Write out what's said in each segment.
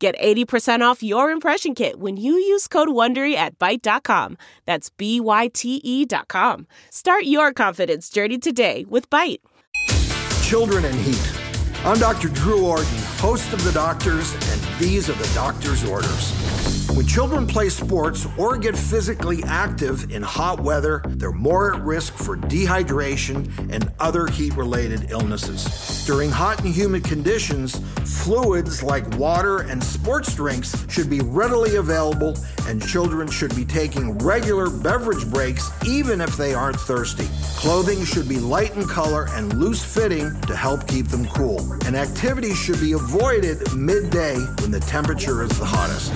Get 80% off your impression kit when you use code WONDERY at Byte.com. That's B-Y-T-E dot com. Start your confidence journey today with Byte. Children in Heat. I'm Dr. Drew Ordon, host of The Doctors, and these are the doctor's orders. When children play sports or get physically active in hot weather, they're more at risk for dehydration and other heat related illnesses. During hot and humid conditions, fluids like water and sports drinks should be readily available, and children should be taking regular beverage breaks even if they aren't thirsty. Clothing should be light in color and loose fitting to help keep them cool. And activities should be avoided midday when the temperature is the hottest.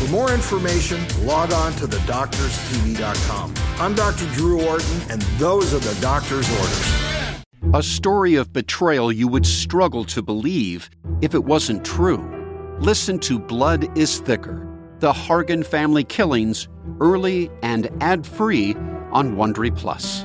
For more information, log on to thedoctorstv.com. I'm Dr. Drew Ordon, and those are the doctor's orders. A story of betrayal you would struggle to believe if it wasn't true. Listen to Blood is Thicker The Hargan Family Killings, early and ad free on Wondery Plus.